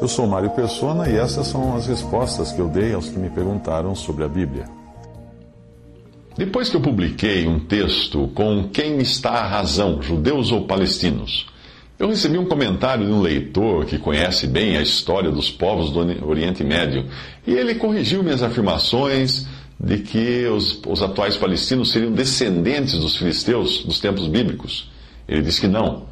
Eu sou Mário Persona e essas são as respostas que eu dei aos que me perguntaram sobre a Bíblia. Depois que eu publiquei um texto com Quem está a razão, judeus ou palestinos, eu recebi um comentário de um leitor que conhece bem a história dos povos do Oriente Médio e ele corrigiu minhas afirmações de que os, os atuais palestinos seriam descendentes dos filisteus dos tempos bíblicos. Ele disse que não,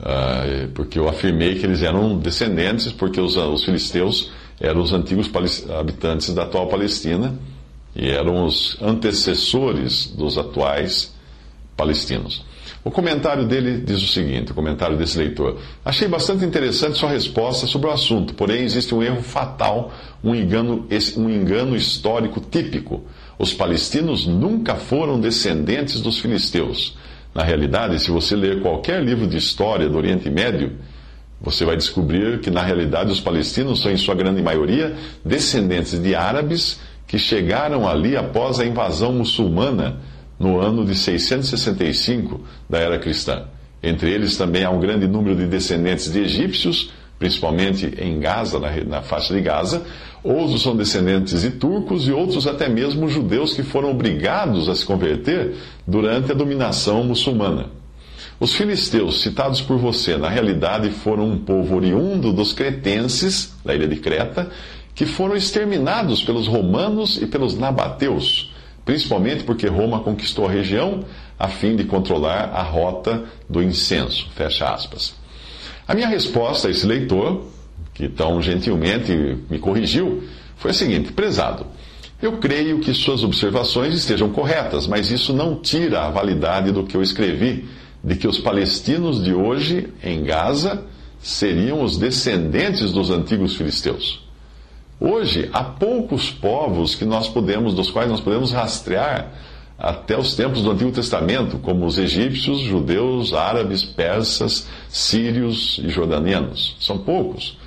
uh, porque eu afirmei que eles eram descendentes, porque os, os filisteus eram os antigos habitantes da atual Palestina e eram os antecessores dos atuais palestinos. O comentário dele diz o seguinte: o comentário desse leitor. Achei bastante interessante sua resposta sobre o assunto, porém existe um erro fatal, um engano, um engano histórico típico. Os palestinos nunca foram descendentes dos filisteus. Na realidade, se você ler qualquer livro de história do Oriente Médio, você vai descobrir que, na realidade, os palestinos são, em sua grande maioria, descendentes de árabes que chegaram ali após a invasão muçulmana no ano de 665 da era cristã. Entre eles também há um grande número de descendentes de egípcios, principalmente em Gaza, na, na faixa de Gaza. Outros são descendentes de turcos e outros até mesmo judeus que foram obrigados a se converter durante a dominação muçulmana. Os filisteus citados por você, na realidade, foram um povo oriundo dos cretenses, da ilha de Creta, que foram exterminados pelos romanos e pelos nabateus principalmente porque Roma conquistou a região a fim de controlar a rota do incenso. Fecha aspas. A minha resposta a esse leitor, que tão gentilmente me corrigiu, foi a seguinte: prezado, eu creio que suas observações estejam corretas, mas isso não tira a validade do que eu escrevi, de que os palestinos de hoje, em Gaza, seriam os descendentes dos antigos filisteus. Hoje, há poucos povos que nós podemos, dos quais nós podemos rastrear até os tempos do Antigo Testamento, como os egípcios, judeus, árabes, persas, sírios e jordanianos. São poucos.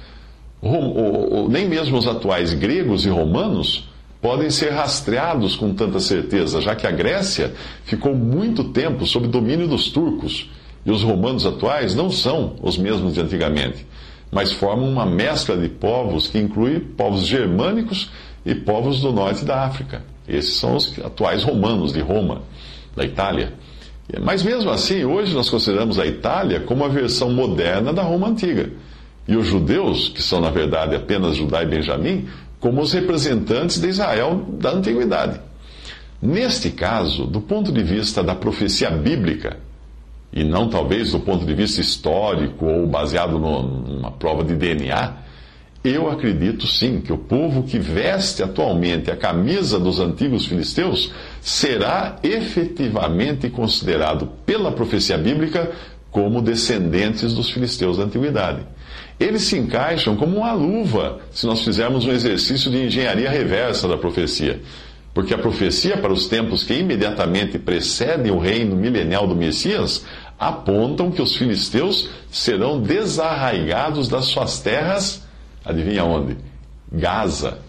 nem mesmo os atuais gregos e romanos podem ser rastreados com tanta certeza, já que a Grécia ficou muito tempo sob domínio dos turcos e os romanos atuais não são os mesmos de antigamente mas formam uma mescla de povos que inclui povos germânicos e povos do norte da África. Esses são os atuais romanos de Roma, da Itália. Mas mesmo assim, hoje nós consideramos a Itália como a versão moderna da Roma antiga. E os judeus, que são na verdade apenas Judá e Benjamim, como os representantes de Israel da antiguidade. Neste caso, do ponto de vista da profecia bíblica, e não talvez do ponto de vista histórico ou baseado numa prova de DNA, eu acredito sim que o povo que veste atualmente a camisa dos antigos filisteus será efetivamente considerado pela profecia bíblica como descendentes dos filisteus da antiguidade. Eles se encaixam como uma luva se nós fizermos um exercício de engenharia reversa da profecia. Porque a profecia para os tempos que imediatamente precedem o reino milenial do Messias apontam que os filisteus serão desarraigados das suas terras, adivinha onde? Gaza.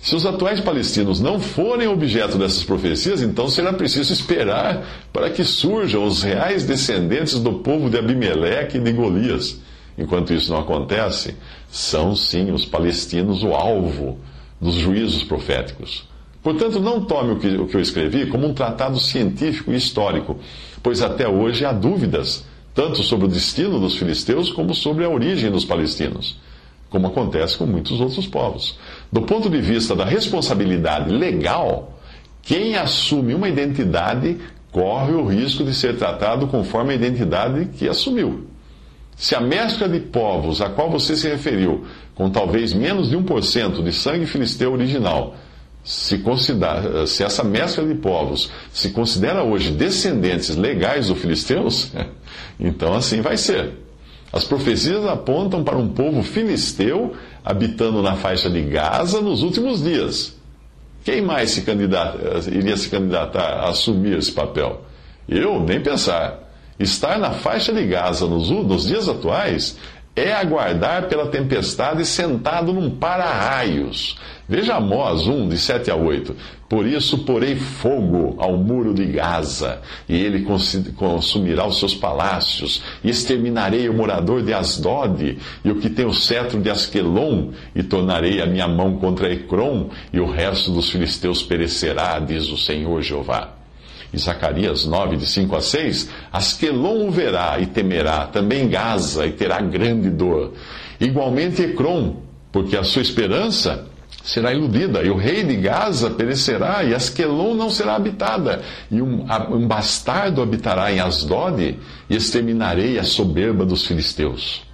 Se os atuais palestinos não forem objeto dessas profecias, então será preciso esperar para que surjam os reais descendentes do povo de Abimeleque e de Golias. Enquanto isso não acontece, são sim os palestinos o alvo dos juízos proféticos. Portanto, não tome o que, o que eu escrevi como um tratado científico e histórico, pois até hoje há dúvidas, tanto sobre o destino dos filisteus como sobre a origem dos palestinos, como acontece com muitos outros povos. Do ponto de vista da responsabilidade legal, quem assume uma identidade corre o risco de ser tratado conforme a identidade que assumiu. Se a mescla de povos a qual você se referiu, com talvez menos de 1% de sangue filisteu original, se, considera, se essa mescla de povos se considera hoje descendentes legais dos filisteus, então assim vai ser. As profecias apontam para um povo filisteu habitando na faixa de Gaza nos últimos dias. Quem mais se iria se candidatar a assumir esse papel? Eu, nem pensar. Estar na faixa de Gaza nos, nos dias atuais é aguardar pela tempestade sentado num para-raios, Veja Amós 1, de 7 a 8. Por isso porei fogo ao muro de Gaza, e ele consumirá os seus palácios, e exterminarei o morador de Asdod, e o que tem o cetro de Asquelon, e tornarei a minha mão contra Ecrom, e o resto dos filisteus perecerá, diz o Senhor Jeová. Em Zacarias 9, de 5 a 6, Asquelon o verá e temerá, também Gaza, e terá grande dor. Igualmente Ecrom, porque a sua esperança será iludida, e o rei de Gaza perecerá, e Asquelon não será habitada, e um, um bastardo habitará em Asdod, e exterminarei a soberba dos filisteus.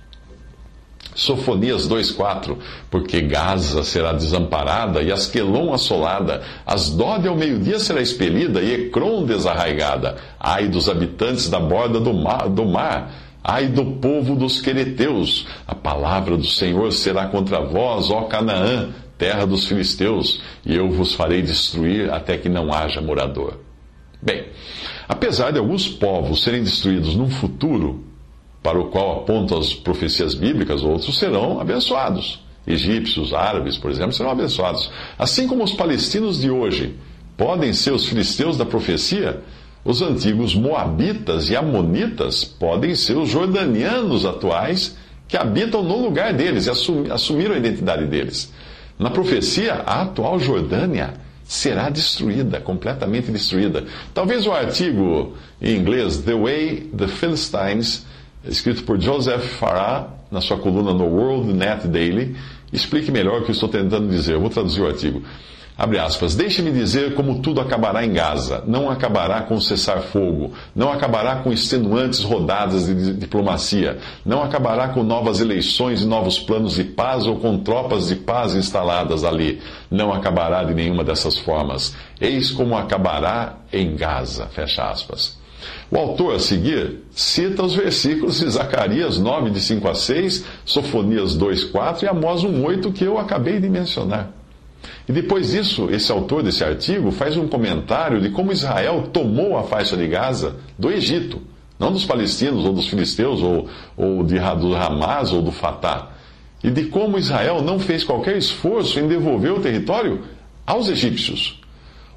Sofonias 2,4 Porque Gaza será desamparada e Asquelon assolada, Asdod ao meio-dia será expelida e Ecrom desarraigada. Ai dos habitantes da borda do mar, do mar Ai do povo dos quereteus, a palavra do Senhor será contra vós, ó Canaã, terra dos filisteus, e eu vos farei destruir até que não haja morador. Bem, apesar de alguns povos serem destruídos num futuro, para o qual apontam as profecias bíblicas, outros serão abençoados. Egípcios, árabes, por exemplo, serão abençoados. Assim como os palestinos de hoje podem ser os filisteus da profecia, os antigos moabitas e amonitas podem ser os jordanianos atuais que habitam no lugar deles e assumiram a identidade deles. Na profecia, a atual Jordânia será destruída, completamente destruída. Talvez o artigo em inglês The Way the Philistines, escrito por Joseph Farah, na sua coluna no World Net Daily, explique melhor o que estou tentando dizer. Eu vou traduzir o artigo. Abre aspas. Deixe-me dizer como tudo acabará em Gaza. Não acabará com cessar-fogo. Não acabará com extenuantes rodadas de diplomacia. Não acabará com novas eleições e novos planos de paz ou com tropas de paz instaladas ali. Não acabará de nenhuma dessas formas. Eis como acabará em Gaza. Fecha aspas. O autor a seguir cita os versículos de Zacarias 9, de 5 a 6, Sofonias 2, 4 e Amós 1, 8 que eu acabei de mencionar. E depois disso, esse autor desse artigo faz um comentário de como Israel tomou a faixa de Gaza do Egito, não dos palestinos ou dos filisteus ou, ou de, do Hamas ou do Fatah, e de como Israel não fez qualquer esforço em devolver o território aos egípcios.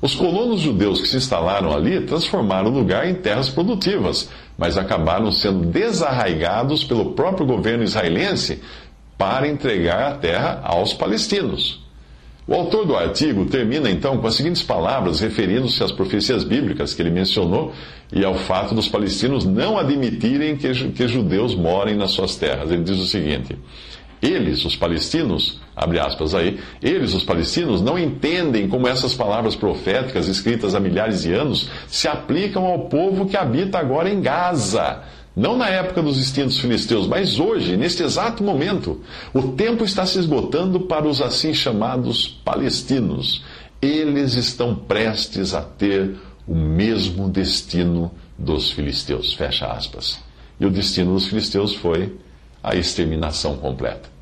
Os colonos judeus que se instalaram ali transformaram o lugar em terras produtivas, mas acabaram sendo desarraigados pelo próprio governo israelense para entregar a terra aos palestinos. O autor do artigo termina então com as seguintes palavras, referindo-se às profecias bíblicas que ele mencionou e ao fato dos palestinos não admitirem que, que judeus morem nas suas terras. Ele diz o seguinte: eles, os palestinos, abre aspas aí, eles, os palestinos, não entendem como essas palavras proféticas escritas há milhares de anos se aplicam ao povo que habita agora em Gaza não na época dos extintos filisteus, mas hoje, neste exato momento. O tempo está se esgotando para os assim chamados palestinos. Eles estão prestes a ter o mesmo destino dos filisteus. Fecha aspas. E o destino dos filisteus foi a exterminação completa.